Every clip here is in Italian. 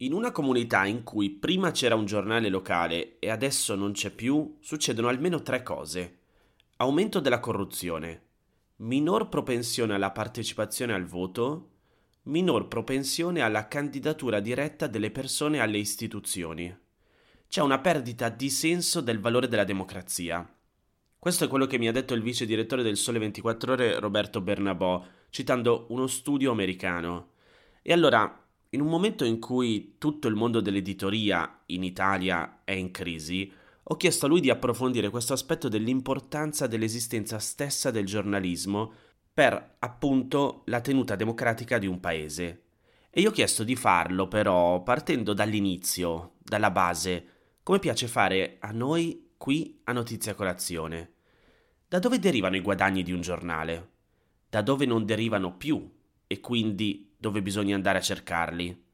In una comunità in cui prima c'era un giornale locale e adesso non c'è più, succedono almeno tre cose. Aumento della corruzione, minor propensione alla partecipazione al voto, minor propensione alla candidatura diretta delle persone alle istituzioni. C'è una perdita di senso del valore della democrazia. Questo è quello che mi ha detto il vice direttore del Sole 24 Ore Roberto Bernabò, citando uno studio americano. E allora, in un momento in cui tutto il mondo dell'editoria in Italia è in crisi, ho chiesto a lui di approfondire questo aspetto dell'importanza dell'esistenza stessa del giornalismo per appunto la tenuta democratica di un paese. E io ho chiesto di farlo però partendo dall'inizio, dalla base, come piace fare a noi qui a Notizia Colazione. Da dove derivano i guadagni di un giornale? Da dove non derivano più e quindi dove bisogna andare a cercarli?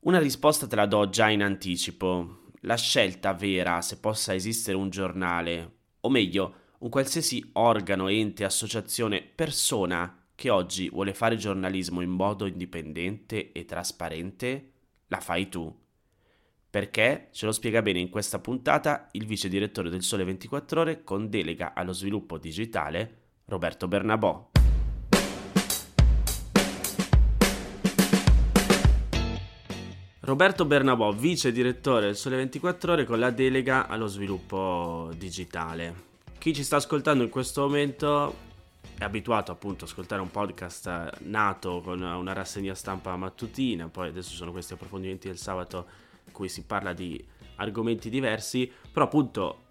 Una risposta te la do già in anticipo, la scelta vera se possa esistere un giornale, o meglio, un qualsiasi organo, ente, associazione, persona che oggi vuole fare giornalismo in modo indipendente e trasparente, la fai tu. Perché ce lo spiega bene in questa puntata il vice direttore del Sole 24 Ore con delega allo sviluppo digitale, Roberto Bernabò. Roberto Bernabò, vice direttore del Sole 24 Ore con la delega allo sviluppo digitale. Chi ci sta ascoltando in questo momento è abituato appunto ad ascoltare un podcast nato con una rassegna stampa mattutina, poi adesso ci sono questi approfondimenti del sabato in cui si parla di argomenti diversi, però appunto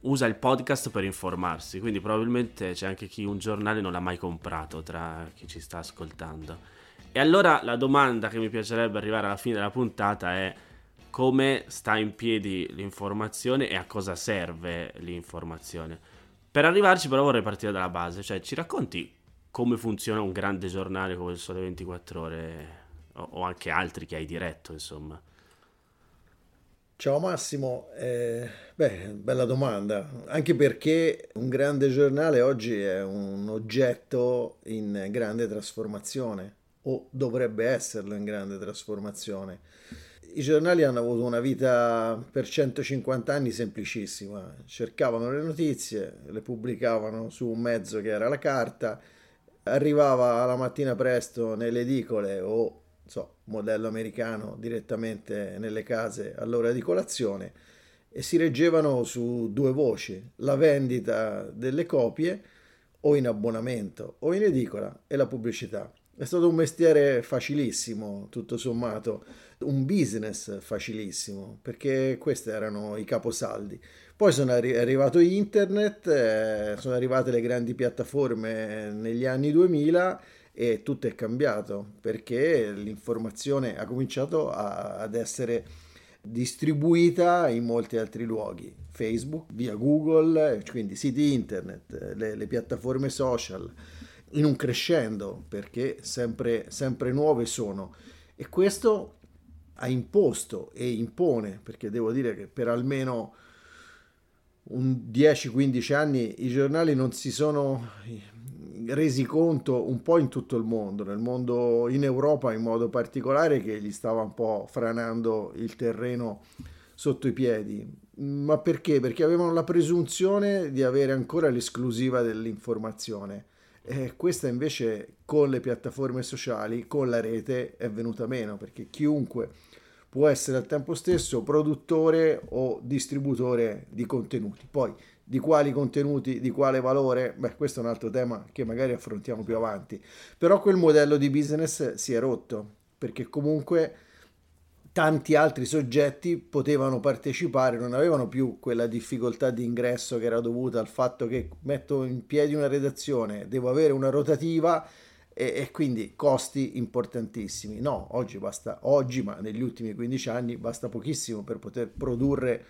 usa il podcast per informarsi, quindi probabilmente c'è anche chi un giornale non l'ha mai comprato tra chi ci sta ascoltando. E allora la domanda che mi piacerebbe arrivare alla fine della puntata è come sta in piedi l'informazione e a cosa serve l'informazione. Per arrivarci però vorrei partire dalla base, cioè ci racconti come funziona un grande giornale come il Sole 24 ore o, o anche altri che hai diretto, insomma. Ciao Massimo, eh, beh, bella domanda, anche perché un grande giornale oggi è un oggetto in grande trasformazione o dovrebbe esserlo in grande trasformazione. I giornali hanno avuto una vita per 150 anni semplicissima, cercavano le notizie, le pubblicavano su un mezzo che era la carta, arrivava la mattina presto nelle edicole o so, modello americano direttamente nelle case all'ora di colazione e si reggevano su due voci, la vendita delle copie o in abbonamento o in edicola e la pubblicità. È stato un mestiere facilissimo, tutto sommato, un business facilissimo, perché questi erano i caposaldi. Poi sono arri- arrivato internet, eh, sono arrivate le grandi piattaforme negli anni 2000 e tutto è cambiato, perché l'informazione ha cominciato a- ad essere distribuita in molti altri luoghi. Facebook, via Google, quindi siti internet, le, le piattaforme social in un crescendo perché sempre, sempre nuove sono e questo ha imposto e impone perché devo dire che per almeno un 10-15 anni i giornali non si sono resi conto un po' in tutto il mondo, nel mondo in Europa in modo particolare che gli stava un po' franando il terreno sotto i piedi. Ma perché? Perché avevano la presunzione di avere ancora l'esclusiva dell'informazione eh, questa invece con le piattaforme sociali, con la rete è venuta meno perché chiunque può essere al tempo stesso produttore o distributore di contenuti. Poi di quali contenuti, di quale valore, beh, questo è un altro tema che magari affrontiamo più avanti. Però quel modello di business si è rotto perché comunque tanti altri soggetti potevano partecipare, non avevano più quella difficoltà di ingresso che era dovuta al fatto che metto in piedi una redazione, devo avere una rotativa e, e quindi costi importantissimi. No, oggi basta, oggi, ma negli ultimi 15 anni basta pochissimo per poter produrre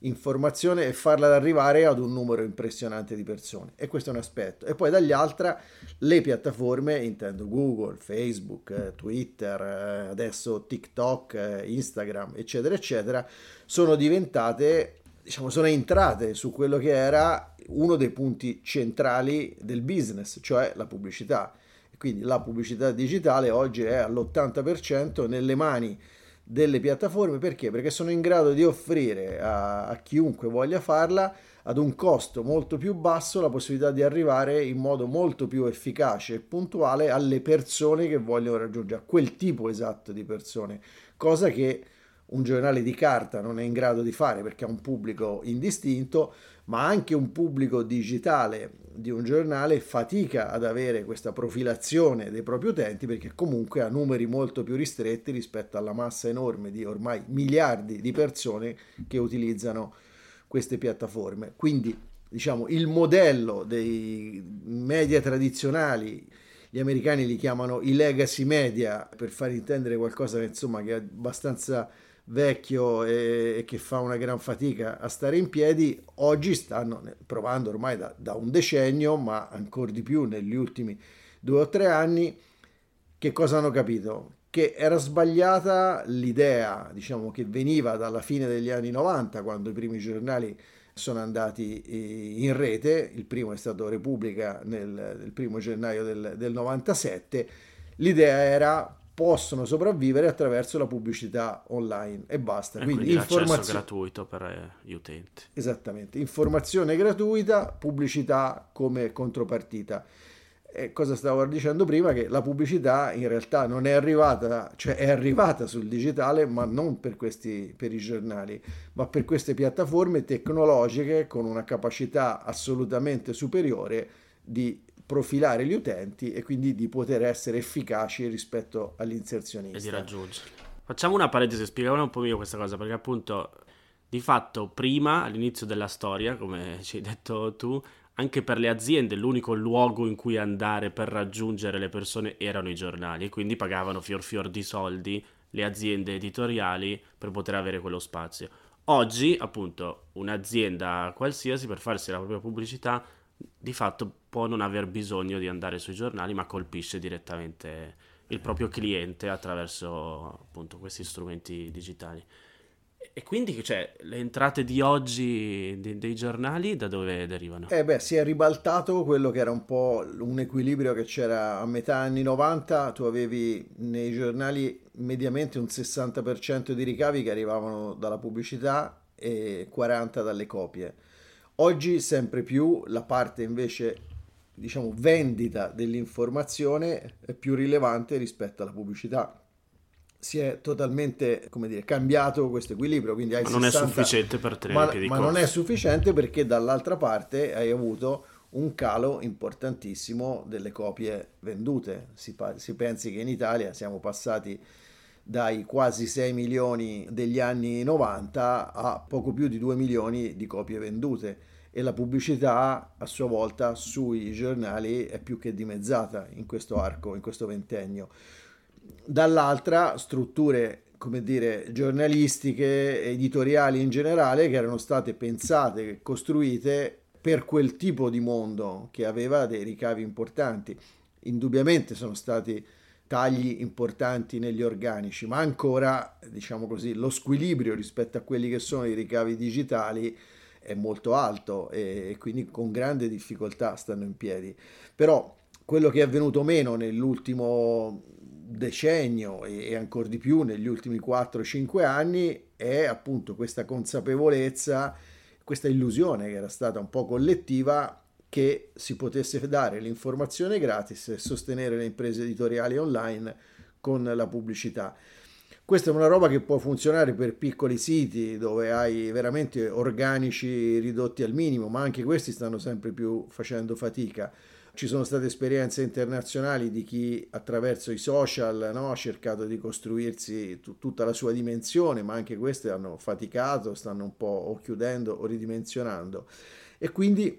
informazione e farla arrivare ad un numero impressionante di persone. E questo è un aspetto. E poi dagli altri le piattaforme, intendo Google, Facebook, eh, Twitter, eh, adesso TikTok, eh, Instagram, eccetera, eccetera, sono diventate, diciamo, sono entrate su quello che era uno dei punti centrali del business, cioè la pubblicità. Quindi la pubblicità digitale oggi è all'80% nelle mani delle piattaforme perché? Perché sono in grado di offrire a, a chiunque voglia farla ad un costo molto più basso la possibilità di arrivare in modo molto più efficace e puntuale alle persone che vogliono raggiungere, a quel tipo esatto di persone, cosa che un giornale di carta non è in grado di fare perché ha un pubblico indistinto, ma anche un pubblico digitale di un giornale fatica ad avere questa profilazione dei propri utenti perché comunque ha numeri molto più ristretti rispetto alla massa enorme di ormai miliardi di persone che utilizzano queste piattaforme. Quindi, diciamo, il modello dei media tradizionali, gli americani li chiamano i legacy media, per far intendere qualcosa che, insomma, che è abbastanza vecchio e, e, che fa una gran fatica a stare in piedi, oggi stanno provando ormai da, da un decennio, ma ancora di più negli ultimi due o tre anni, che cosa hanno capito? che era sbagliata l'idea, diciamo, che veniva dalla fine degli anni 90, quando i primi giornali sono andati eh, in rete, il primo è stato Repubblica nel, nel primo gennaio del, del 97, l'idea era possono sopravvivere attraverso la pubblicità online e basta. E quindi, quindi informazione gratuito per eh, gli utenti. Esattamente, informazione gratuita, pubblicità come contropartita. E cosa stavo dicendo prima? Che la pubblicità in realtà non è arrivata, cioè è arrivata sul digitale, ma non per, questi, per i giornali, ma per queste piattaforme tecnologiche con una capacità assolutamente superiore di profilare gli utenti e quindi di poter essere efficaci rispetto all'inserzionista. E di raggiungerli. Facciamo una parentesi, spieghiamo un po' meglio questa cosa, perché appunto di fatto prima, all'inizio della storia, come ci hai detto tu, anche per le aziende l'unico luogo in cui andare per raggiungere le persone erano i giornali e quindi pagavano fior fior di soldi le aziende editoriali per poter avere quello spazio. Oggi, appunto, un'azienda qualsiasi per farsi la propria pubblicità di fatto può non aver bisogno di andare sui giornali, ma colpisce direttamente il proprio cliente attraverso appunto questi strumenti digitali. E quindi cioè, le entrate di oggi dei, dei giornali da dove derivano? Eh beh, si è ribaltato quello che era un po' un equilibrio che c'era a metà anni 90, tu avevi nei giornali mediamente un 60% di ricavi che arrivavano dalla pubblicità e 40% dalle copie. Oggi sempre più la parte invece diciamo vendita dell'informazione è più rilevante rispetto alla pubblicità si è totalmente come dire, cambiato questo equilibrio. Quindi hai ma non 60, è sufficiente per tre ma, ma non è sufficiente perché dall'altra parte hai avuto un calo importantissimo delle copie vendute. Si, si pensi che in Italia siamo passati dai quasi 6 milioni degli anni 90 a poco più di 2 milioni di copie vendute e la pubblicità a sua volta sui giornali è più che dimezzata in questo arco, in questo ventennio dall'altra strutture come dire giornalistiche, editoriali in generale che erano state pensate, costruite per quel tipo di mondo che aveva dei ricavi importanti. Indubbiamente sono stati tagli importanti negli organici, ma ancora, diciamo così, lo squilibrio rispetto a quelli che sono i ricavi digitali è molto alto e quindi con grande difficoltà stanno in piedi. Però quello che è avvenuto meno nell'ultimo decennio e ancora di più negli ultimi 4-5 anni è appunto questa consapevolezza, questa illusione che era stata un po' collettiva che si potesse dare l'informazione gratis e sostenere le imprese editoriali online con la pubblicità. Questa è una roba che può funzionare per piccoli siti dove hai veramente organici ridotti al minimo, ma anche questi stanno sempre più facendo fatica ci sono state esperienze internazionali di chi attraverso i social no, ha cercato di costruirsi t- tutta la sua dimensione, ma anche queste hanno faticato, stanno un po' o chiudendo o ridimensionando. E quindi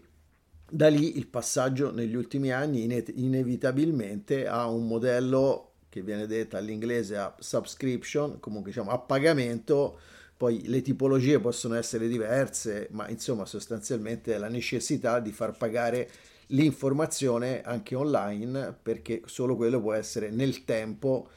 da lì il passaggio negli ultimi anni ine- inevitabilmente a un modello che viene detto all'inglese a subscription, comunque diciamo a pagamento, poi le tipologie possono essere diverse, ma insomma sostanzialmente la necessità di far pagare l'informazione anche online perché solo quello può essere nel tempo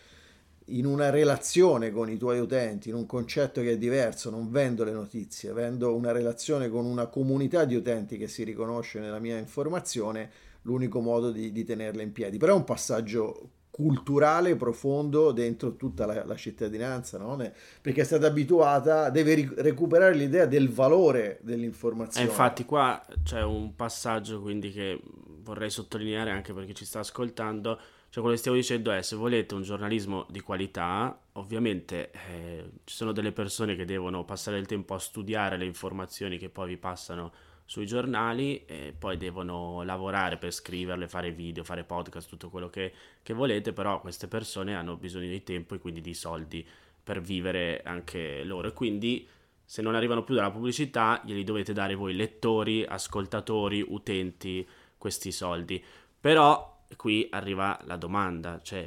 in una relazione con i tuoi utenti, in un concetto che è diverso, non vendo le notizie, vendo una relazione con una comunità di utenti che si riconosce nella mia informazione, l'unico modo di, di tenerla in piedi. Però è un passaggio culturale profondo dentro tutta la, la cittadinanza, no? perché è stata abituata, deve ri- recuperare l'idea del valore dell'informazione. E infatti qua c'è un passaggio quindi che vorrei sottolineare anche perché ci sta ascoltando, cioè quello che stiamo dicendo è se volete un giornalismo di qualità, ovviamente eh, ci sono delle persone che devono passare il tempo a studiare le informazioni che poi vi passano sui giornali e poi devono lavorare per scriverle, fare video, fare podcast, tutto quello che, che volete, però queste persone hanno bisogno di tempo e quindi di soldi per vivere anche loro e quindi se non arrivano più dalla pubblicità glieli dovete dare voi lettori, ascoltatori, utenti questi soldi. Però qui arriva la domanda, cioè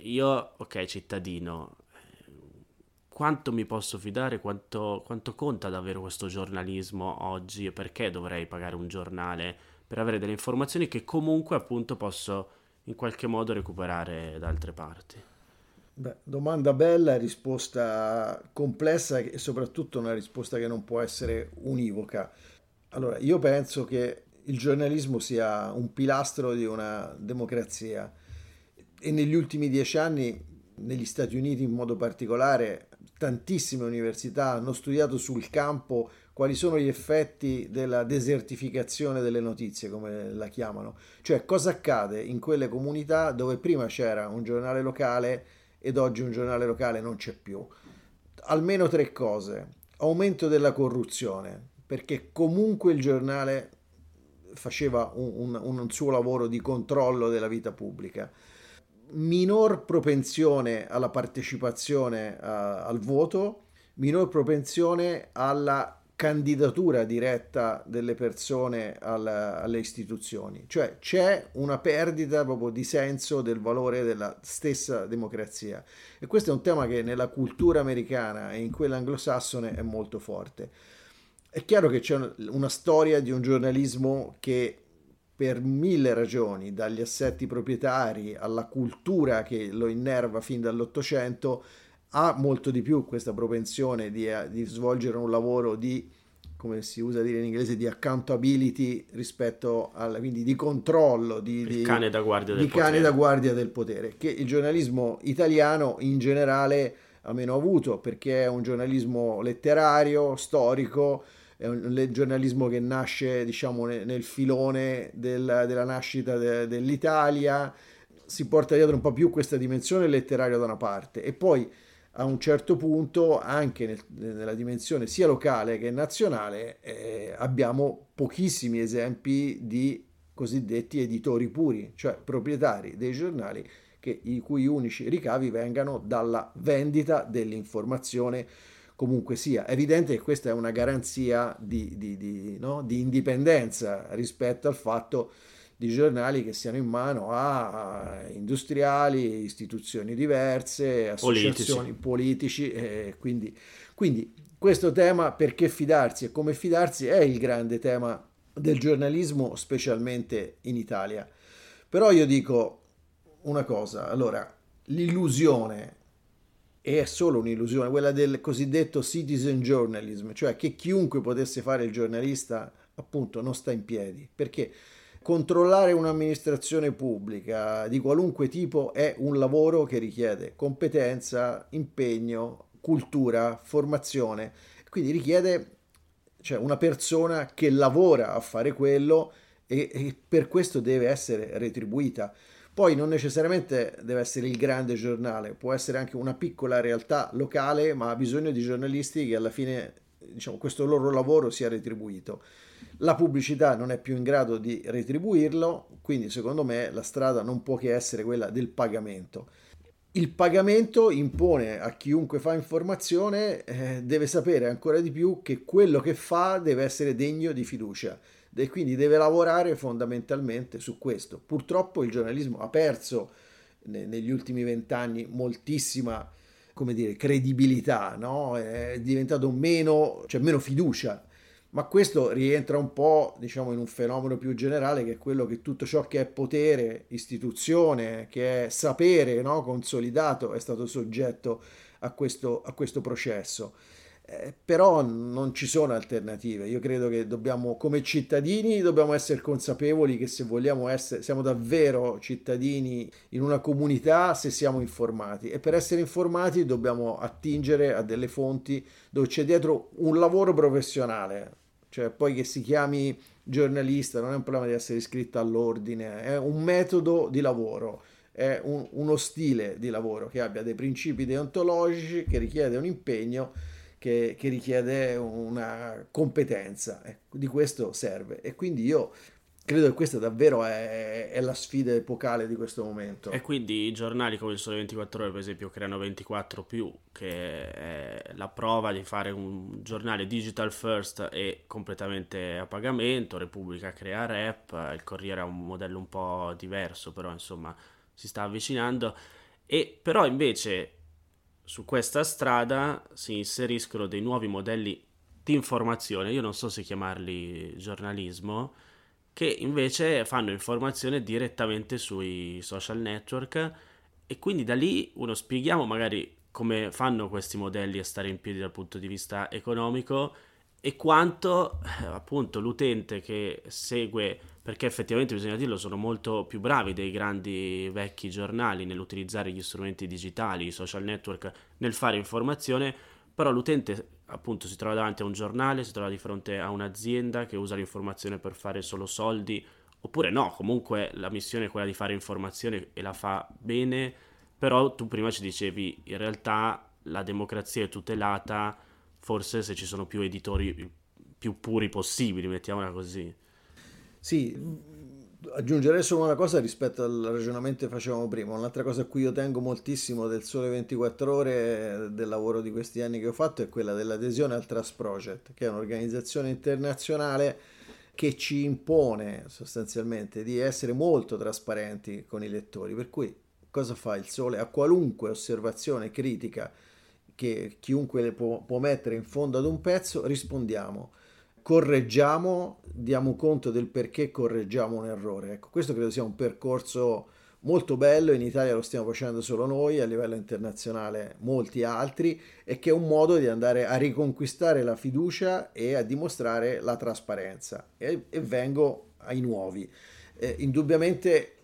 io, ok cittadino, quanto mi posso fidare, quanto, quanto conta davvero questo giornalismo oggi e perché dovrei pagare un giornale per avere delle informazioni che comunque appunto posso in qualche modo recuperare da altre parti. Beh, domanda bella, risposta complessa e soprattutto una risposta che non può essere univoca. Allora, io penso che il giornalismo sia un pilastro di una democrazia e negli ultimi dieci anni, negli Stati Uniti in modo particolare, tantissime università hanno studiato sul campo quali sono gli effetti della desertificazione delle notizie, come la chiamano, cioè cosa accade in quelle comunità dove prima c'era un giornale locale ed oggi un giornale locale non c'è più. Almeno tre cose. Aumento della corruzione, perché comunque il giornale faceva un, un, un suo lavoro di controllo della vita pubblica minor propensione alla partecipazione a, al voto, minor propensione alla candidatura diretta delle persone alla, alle istituzioni, cioè c'è una perdita proprio di senso del valore della stessa democrazia e questo è un tema che nella cultura americana e in quella anglosassone è molto forte. È chiaro che c'è una storia di un giornalismo che per mille ragioni, dagli assetti proprietari alla cultura che lo innerva fin dall'Ottocento, ha molto di più questa propensione di, eh, di, svolgere un lavoro di, come si usa dire in inglese, di accountability rispetto al, quindi di controllo, di, di cane, da guardia, del cane da guardia del potere, che il giornalismo italiano in generale ha meno avuto, perché è un giornalismo letterario, storico, è un giornalismo che nasce diciamo nel filone del, della nascita de, dell'Italia, si porta dietro un po' più questa dimensione letteraria da una parte e poi a un certo punto anche nel, nella dimensione sia locale che nazionale eh, abbiamo pochissimi esempi di cosiddetti editori puri, cioè proprietari dei giornali che, i cui unici ricavi vengano dalla vendita dell'informazione comunque sia. È evidente che questa è una garanzia di, di, di, no? di indipendenza rispetto al fatto di giornali che siano in mano a industriali, istituzioni diverse, associazioni politici, politici eh, quindi, quindi questo tema perché fidarsi e come fidarsi è il grande tema del giornalismo, specialmente in Italia. Però io dico una cosa, allora, l'illusione è solo un'illusione, quella del cosiddetto citizen journalism, cioè che chiunque potesse fare il giornalista appunto non sta in piedi, perché controllare un'amministrazione pubblica di qualunque tipo è un lavoro che richiede competenza, impegno, cultura, formazione, quindi richiede cioè, una persona che lavora a fare quello e, e per questo deve essere retribuita. Poi non necessariamente deve essere il grande giornale, può essere anche una piccola realtà locale, ma ha bisogno di giornalisti che alla fine diciamo, questo loro lavoro sia retribuito. La pubblicità non è più in grado di retribuirlo, quindi secondo me la strada non può che essere quella del pagamento. Il pagamento impone a chiunque fa informazione, eh, deve sapere ancora di più che quello che fa deve essere degno di fiducia e quindi deve lavorare fondamentalmente su questo. Purtroppo il giornalismo ha perso negli ultimi vent'anni moltissima come dire, credibilità, no? è diventato meno, cioè meno fiducia. Ma questo rientra un po', diciamo, in un fenomeno più generale che è quello che tutto ciò che è potere, istituzione, che è sapere no? consolidato è stato soggetto a questo, a questo processo. Eh, però non ci sono alternative. Io credo che dobbiamo, come cittadini, dobbiamo essere consapevoli che se vogliamo essere, siamo davvero cittadini in una comunità se siamo informati e per essere informati dobbiamo attingere a delle fonti dove c'è dietro un lavoro professionale, cioè poi che si chiami giornalista non è un problema di essere iscritto all'ordine, è un metodo di lavoro è un, uno stile di lavoro che abbia dei principi deontologici, che richiede un impegno che, che richiede una competenza. Ecco, di questo serve. E quindi io credo che questa davvero è, è, la sfida epocale di questo momento. E quindi i giornali come il Sole 24 Ore, per esempio, creano 24 più, che è la prova di fare un giornale digital first e completamente a pagamento. Repubblica crea rap, il Corriere ha un modello un po' diverso, però insomma si sta avvicinando. E però invece su questa strada si inseriscono dei nuovi modelli di informazione, io non so se chiamarli giornalismo, che invece fanno informazione direttamente sui social network e quindi da lì uno spieghiamo magari come fanno questi modelli a stare in piedi dal punto di vista economico e quanto eh, appunto l'utente che segue, perché effettivamente bisogna dirlo, sono molto più bravi dei grandi vecchi giornali nell'utilizzare gli strumenti digitali, i social network, nel fare informazione, però l'utente appunto si trova davanti a un giornale, si trova di fronte a un'azienda che usa l'informazione per fare solo soldi, oppure no, comunque la missione è quella di fare informazione e la fa bene, però tu prima ci dicevi in realtà la democrazia è tutelata forse se ci sono più editori più puri possibili, mettiamola così. Sì, aggiungerei solo una cosa rispetto al ragionamento che facevamo prima. Un'altra cosa a cui io tengo moltissimo del Sole 24 Ore del lavoro di questi anni che ho fatto è quella dell'adesione al Trust Project, che è un'organizzazione internazionale che ci impone sostanzialmente di essere molto trasparenti con i lettori. Per cui cosa fa il Sole? A qualunque osservazione critica che chiunque può, può mettere in fondo ad un pezzo, rispondiamo correggiamo, diamo conto del perché correggiamo un errore. Ecco, questo credo sia un percorso molto bello, in Italia lo stiamo facendo solo noi, a livello internazionale molti altri, e che è un modo di andare a riconquistare la fiducia e a dimostrare la trasparenza. E, e vengo ai nuovi. Eh, indubbiamente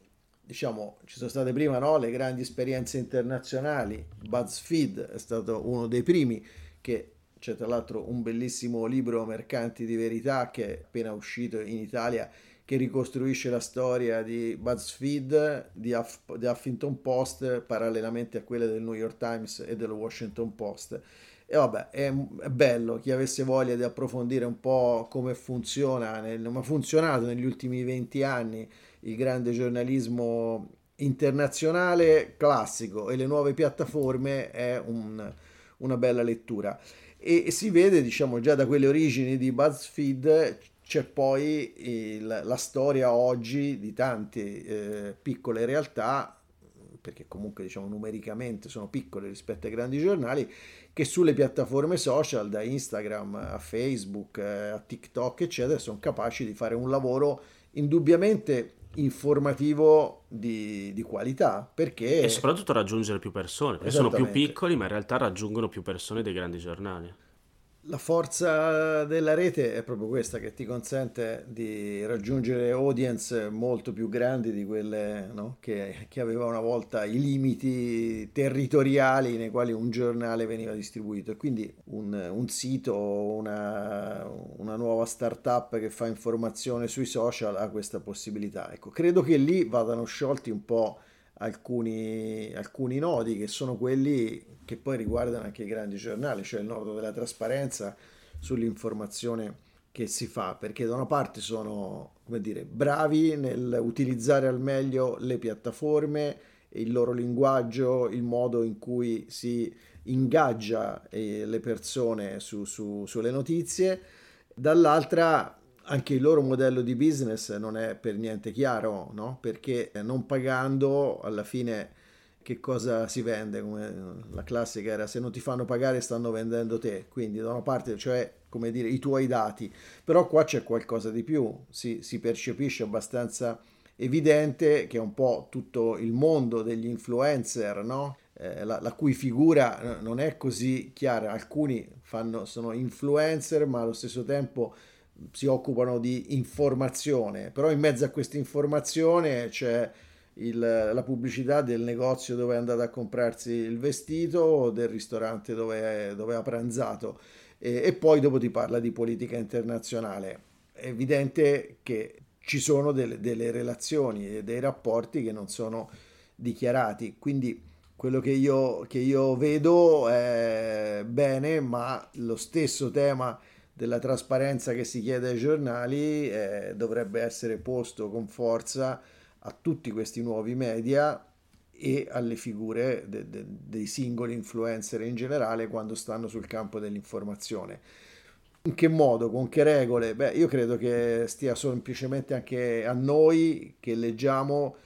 diciamo, ci sono state prima no, le grandi esperienze internazionali, BuzzFeed è stato uno dei primi che c'è tra l'altro un bellissimo libro Mercanti di Verità che è appena uscito in Italia che ricostruisce la storia di BuzzFeed, di, Huff, di Huffington Post, parallelamente a quelle del New York Times e del Washington Post. E vabbè, è, è, bello, chi avesse voglia di approfondire un po' come funziona, nel, come funzionato negli ultimi 20 anni il grande giornalismo internazionale classico e le nuove piattaforme è un, una bella lettura. E, e, si vede, diciamo, già da quelle origini di BuzzFeed c'è poi il, la storia oggi di tante eh, piccole realtà perché comunque diciamo numericamente sono piccole rispetto ai grandi giornali, che sulle piattaforme social, da Instagram a Facebook, eh, a TikTok, eccetera, sono capaci di fare un lavoro indubbiamente informativo di, di, qualità perché e soprattutto raggiungere più persone perché sono più piccoli ma in realtà raggiungono più persone dei grandi giornali la forza della rete è proprio questa che ti consente di raggiungere audience molto più grandi di quelle no? che, che aveva una volta i limiti territoriali nei quali un giornale veniva distribuito e quindi un, un sito, una, una nuova startup che fa informazione sui social ha questa possibilità. Ecco, credo che lì vadano sciolti un po' alcuni, alcuni nodi che sono quelli che poi riguardano anche i grandi giornali, cioè il nodo della trasparenza sull'informazione che si fa, perché da una parte sono come dire, bravi nel utilizzare al meglio le piattaforme, il loro linguaggio, il modo in cui si ingaggia eh, le persone su, su, sulle notizie, dall'altra anche il loro modello di business non è per niente chiaro, no? perché non pagando alla fine che cosa si vende, come la classica era se non ti fanno pagare stanno vendendo te, quindi da una parte cioè come dire i tuoi dati, però qua c'è qualcosa di più, si, si percepisce abbastanza evidente che è un po' tutto il mondo degli influencer, no? eh, la, la, cui figura non è così chiara. Alcuni fanno, sono influencer, ma allo stesso tempo si occupano di informazione, però in mezzo a questa informazione c'è il, la pubblicità del negozio dove è andato a comprarsi il vestito o del ristorante dove, dove ha pranzato e, e poi dopo ti parla di politica internazionale. È evidente che ci sono delle, delle relazioni e dei rapporti che non sono dichiarati, quindi quello che io, che io vedo è bene, ma lo stesso tema della trasparenza che si chiede ai giornali eh, dovrebbe essere posto con forza a tutti questi nuovi media e alle figure de, de, dei singoli influencer in generale quando stanno sul campo dell'informazione. In che modo, con che regole? Beh, io credo che stia semplicemente anche a noi che leggiamo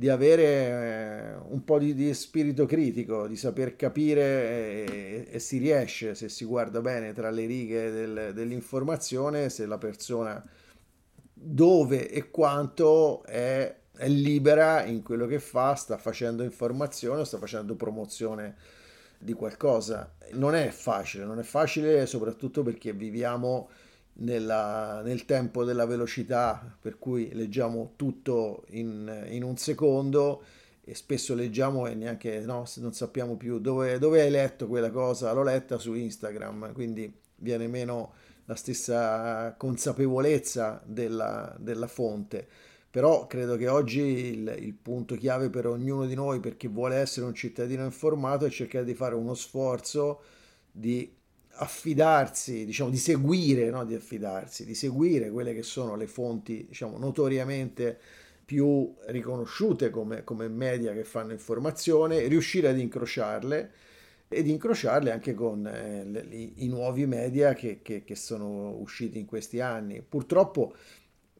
di avere eh, un po' di, di, spirito critico, di saper capire e, eh, e, si riesce, se si guarda bene tra le righe del, dell'informazione, se la persona dove e quanto è, è, libera in quello che fa, sta facendo informazione o sta facendo promozione di qualcosa. Non è facile, non è facile soprattutto perché viviamo nella, nel tempo della velocità, per cui leggiamo tutto in, in un secondo e spesso leggiamo e neanche no, non sappiamo più dove, dove, hai letto quella cosa, l'ho letta su Instagram, quindi viene meno la stessa consapevolezza della, della fonte. Però credo che oggi il, il, punto chiave per ognuno di noi, per chi vuole essere un cittadino informato, è cercare di fare uno sforzo di affidarsi, diciamo, di seguire, no? di affidarsi, di seguire quelle che sono le fonti, diciamo, notoriamente più riconosciute come, come media che fanno informazione, riuscire ad incrociarle ed incrociarle anche con eh, le, i, nuovi media che, che, che, sono usciti in questi anni. Purtroppo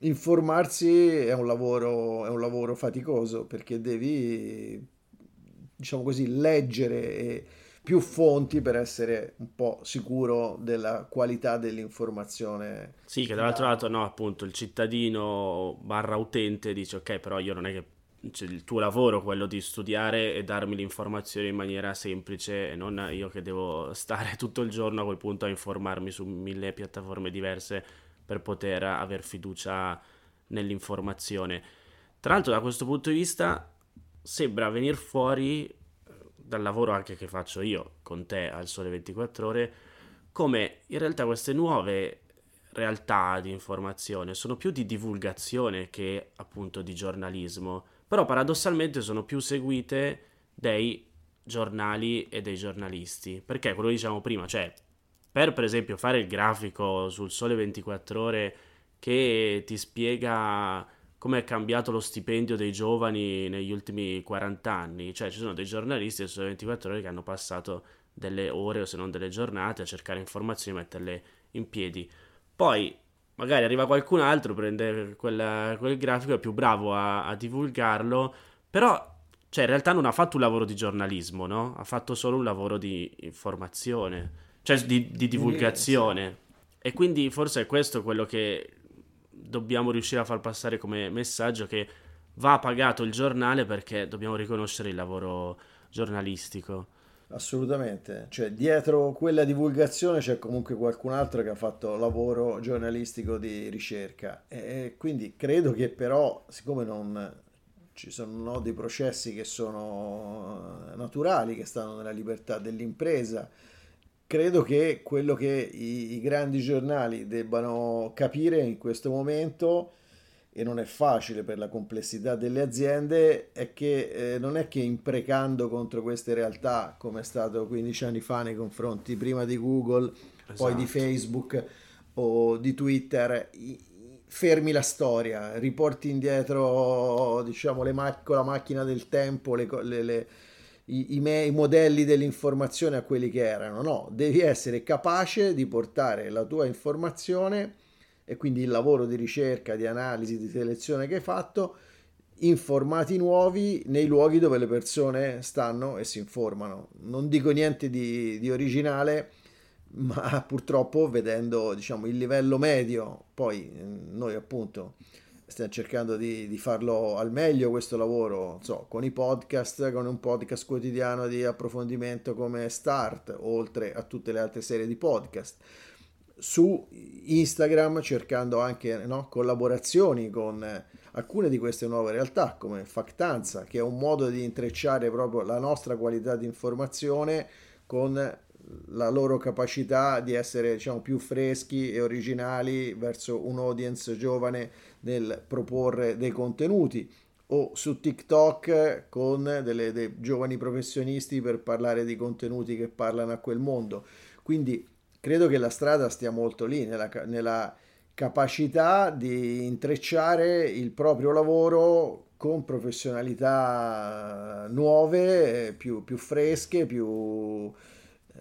informarsi è un lavoro, è un lavoro faticoso perché devi, diciamo così, leggere e più fonti per essere un po' sicuro della qualità dell'informazione. Sì, che dall'altro lato no, appunto il cittadino barra utente dice ok, però io non è che cioè, il tuo lavoro quello di studiare e darmi l'informazione in maniera semplice e non io che devo stare tutto il giorno a quel punto a informarmi su mille piattaforme diverse per poter aver fiducia nell'informazione. Tra l'altro da questo punto di vista sembra venire fuori dal lavoro anche che faccio io con te al Sole 24 Ore, come in realtà queste nuove realtà di informazione sono più di divulgazione che appunto di giornalismo, però paradossalmente sono più seguite dai giornali e dei giornalisti, perché quello che diciamo prima, cioè per per esempio fare il grafico sul Sole 24 Ore che ti spiega come è cambiato lo stipendio dei giovani negli ultimi 40 anni. Cioè, ci sono dei giornalisti su 24 ore che hanno passato delle ore o se non delle giornate a cercare informazioni e metterle in piedi. Poi magari arriva qualcun altro, prende quella, quel grafico, è più bravo a, a divulgarlo, però cioè, in realtà non ha fatto un lavoro di giornalismo, no? Ha fatto solo un lavoro di informazione, cioè di, di divulgazione. E quindi forse è questo quello che dobbiamo riuscire a far passare come messaggio che va pagato il giornale perché dobbiamo riconoscere il lavoro giornalistico. Assolutamente, cioè dietro quella divulgazione c'è comunque qualcun altro che ha fatto lavoro giornalistico di ricerca e quindi credo che però siccome non ci sono dei processi che sono naturali, che stanno nella libertà dell'impresa, credo che quello che i, i, grandi giornali debbano capire in questo momento, e non è facile per la complessità delle aziende, è che eh, non è che imprecando contro queste realtà, come è stato 15 anni fa nei confronti prima di Google, esatto. poi di esatto. Facebook o di Twitter, fermi la storia, riporti indietro diciamo, le ma- con la macchina del tempo le, le, le i, i, i modelli dell'informazione a quelli che erano. No, devi essere capace di portare la tua informazione e quindi il lavoro di ricerca, di analisi, di selezione che hai fatto in formati nuovi nei luoghi dove le persone stanno e si informano. Non dico niente di, di originale, ma purtroppo vedendo diciamo, il livello medio, poi noi appunto stiamo cercando di, di, farlo al meglio questo lavoro, so, con i podcast, con un podcast quotidiano di approfondimento come Start, oltre a tutte le altre serie di podcast. Su Instagram cercando anche no, collaborazioni con alcune di queste nuove realtà come Factanza, che è un modo di intrecciare proprio la nostra qualità di informazione con la loro capacità di essere diciamo, più freschi e originali verso un audience giovane nel proporre dei contenuti o su TikTok con delle, dei giovani professionisti per parlare di contenuti che parlano a quel mondo. Quindi credo che la strada stia molto lì, nella, nella capacità di intrecciare il proprio lavoro con professionalità nuove, più, più fresche, più,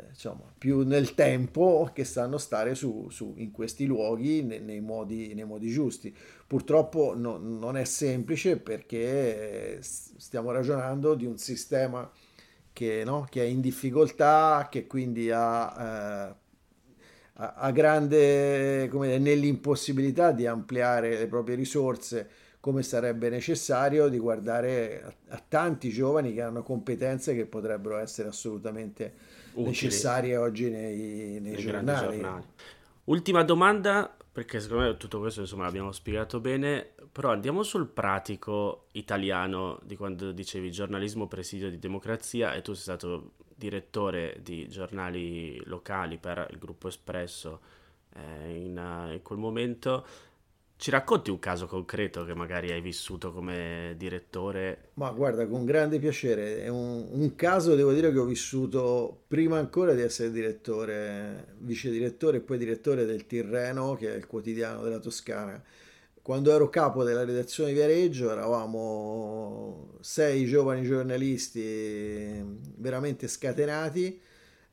insomma, più nel tempo che sanno stare su, su in questi luoghi nei, nei, modi, nei modi, giusti. Purtroppo no, non è semplice perché stiamo ragionando di un sistema che, no, che è in difficoltà, che quindi ha, eh, ha grande, come dire, nell'impossibilità di ampliare le proprie risorse come sarebbe necessario di guardare a, a tanti giovani che hanno competenze che potrebbero essere assolutamente Utili. necessarie oggi nei, nei, nei giornali. giornali. Ultima domanda, perché secondo me tutto questo insomma l'abbiamo spiegato bene, però andiamo sul pratico italiano di quando dicevi giornalismo presidio di democrazia e tu sei stato direttore di giornali locali per il gruppo Espresso eh, in, in quel momento ci racconti un caso concreto che magari hai vissuto come direttore? Ma guarda, con grande piacere. È un, un, caso, devo dire, che ho vissuto prima ancora di essere direttore, vice direttore e poi direttore del Tirreno, che è il quotidiano della Toscana. Quando ero capo della redazione di Viareggio eravamo sei giovani giornalisti veramente scatenati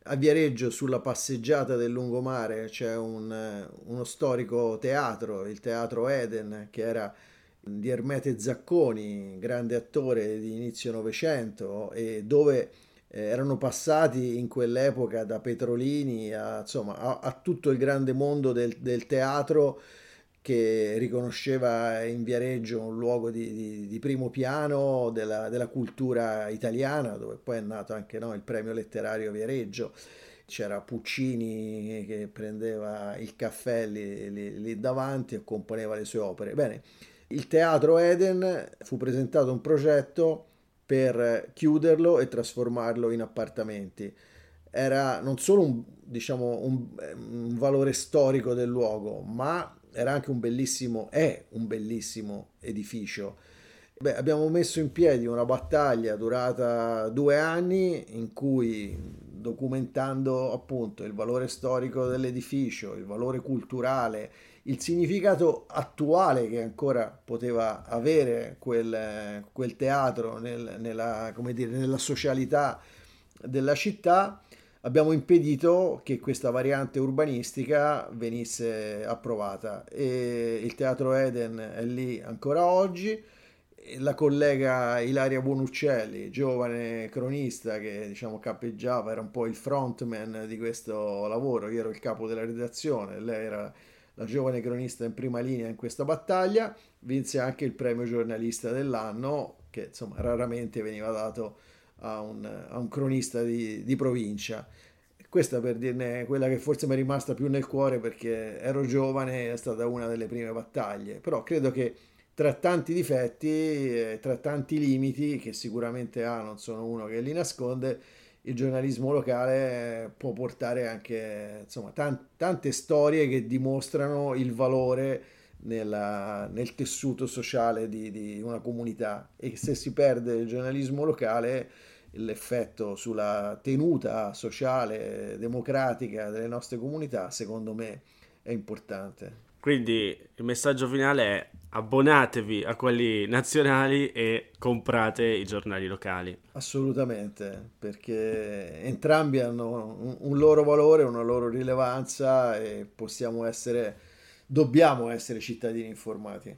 a Viareggio sulla passeggiata del lungomare c'è un, uno storico teatro, il teatro Eden, che era di Ermete Zacconi, grande attore di inizio Novecento, e dove eh, erano passati in quell'epoca da Petrolini a, insomma, a, a tutto il grande mondo del, del teatro che riconosceva in Viareggio un luogo di, di, di primo piano della, della, cultura italiana, dove poi è nato anche no, il premio letterario Viareggio. C'era Puccini che prendeva il caffè lì, lì, lì davanti e componeva le sue opere. Bene, il teatro Eden fu presentato un progetto per chiuderlo e trasformarlo in appartamenti. Era non solo un, diciamo, un, un valore storico del luogo, ma era anche un bellissimo, è un bellissimo edificio. Beh, abbiamo messo in piedi una battaglia durata due anni in cui documentando appunto il valore storico dell'edificio, il valore culturale, il significato attuale che ancora poteva avere quel, quel teatro nel, nella, dire, nella socialità della città, abbiamo impedito che questa variante urbanistica venisse approvata e il Teatro Eden è lì ancora oggi. La collega Ilaria Buonuccelli, giovane cronista che diciamo cappeggiava, era un po' il frontman di questo lavoro, io ero il capo della redazione, lei era la giovane cronista in prima linea in questa battaglia, vinse anche il premio giornalista dell'anno che insomma raramente veniva dato a un, a un cronista di, di, provincia. Questa per dirne quella che forse mi è rimasta più nel cuore perché ero giovane, è stata una delle prime battaglie, però credo che tra tanti difetti, tra tanti limiti che sicuramente ha, non sono uno che li nasconde, il giornalismo locale può portare anche insomma, tan- tante storie che dimostrano il valore nella, nel tessuto sociale di, di, una comunità e se si perde il giornalismo locale l'effetto sulla tenuta sociale democratica delle nostre comunità secondo me è importante. Quindi il messaggio finale è abbonatevi a quelli nazionali e comprate i giornali locali. Assolutamente, perché entrambi hanno un, un loro valore, una loro rilevanza e possiamo essere dobbiamo essere cittadini informati.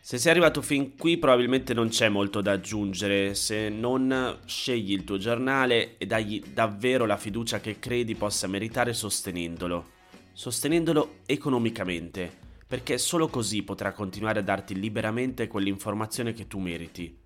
Se sei arrivato fin qui probabilmente non c'è molto da aggiungere, se non scegli il tuo giornale e dagli davvero la fiducia che credi possa meritare sostenendolo. Sostenendolo economicamente, perché solo così potrà continuare a darti liberamente quell'informazione che tu meriti.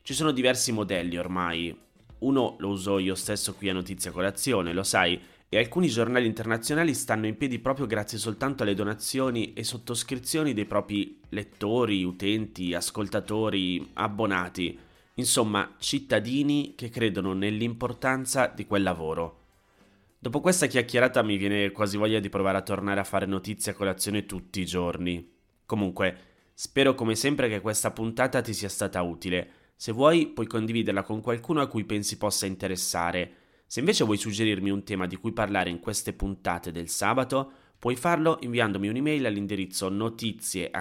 Ci sono diversi modelli ormai. Uno lo uso io stesso qui a Notizia Colazione, lo sai, e alcuni giornali internazionali stanno in piedi proprio grazie soltanto alle donazioni e sottoscrizioni dei propri lettori, utenti, ascoltatori, abbonati, insomma cittadini che credono nell'importanza di quel lavoro. Dopo questa chiacchierata mi viene quasi voglia di provare a tornare a fare notizia colazione tutti i giorni. Comunque, spero come sempre che questa puntata ti sia stata utile. Se vuoi, puoi condividerla con qualcuno a cui pensi possa interessare se invece vuoi suggerirmi un tema di cui parlare in queste puntate del sabato, puoi farlo inviandomi un'email all'indirizzo notizie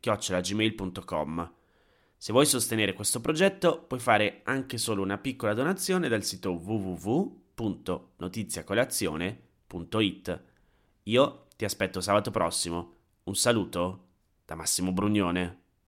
chiocciolagmail.com. Se vuoi sostenere questo progetto, puoi fare anche solo una piccola donazione dal sito www.notiziacolazione.it. Io ti aspetto sabato prossimo. Un saluto da Massimo Brugnone.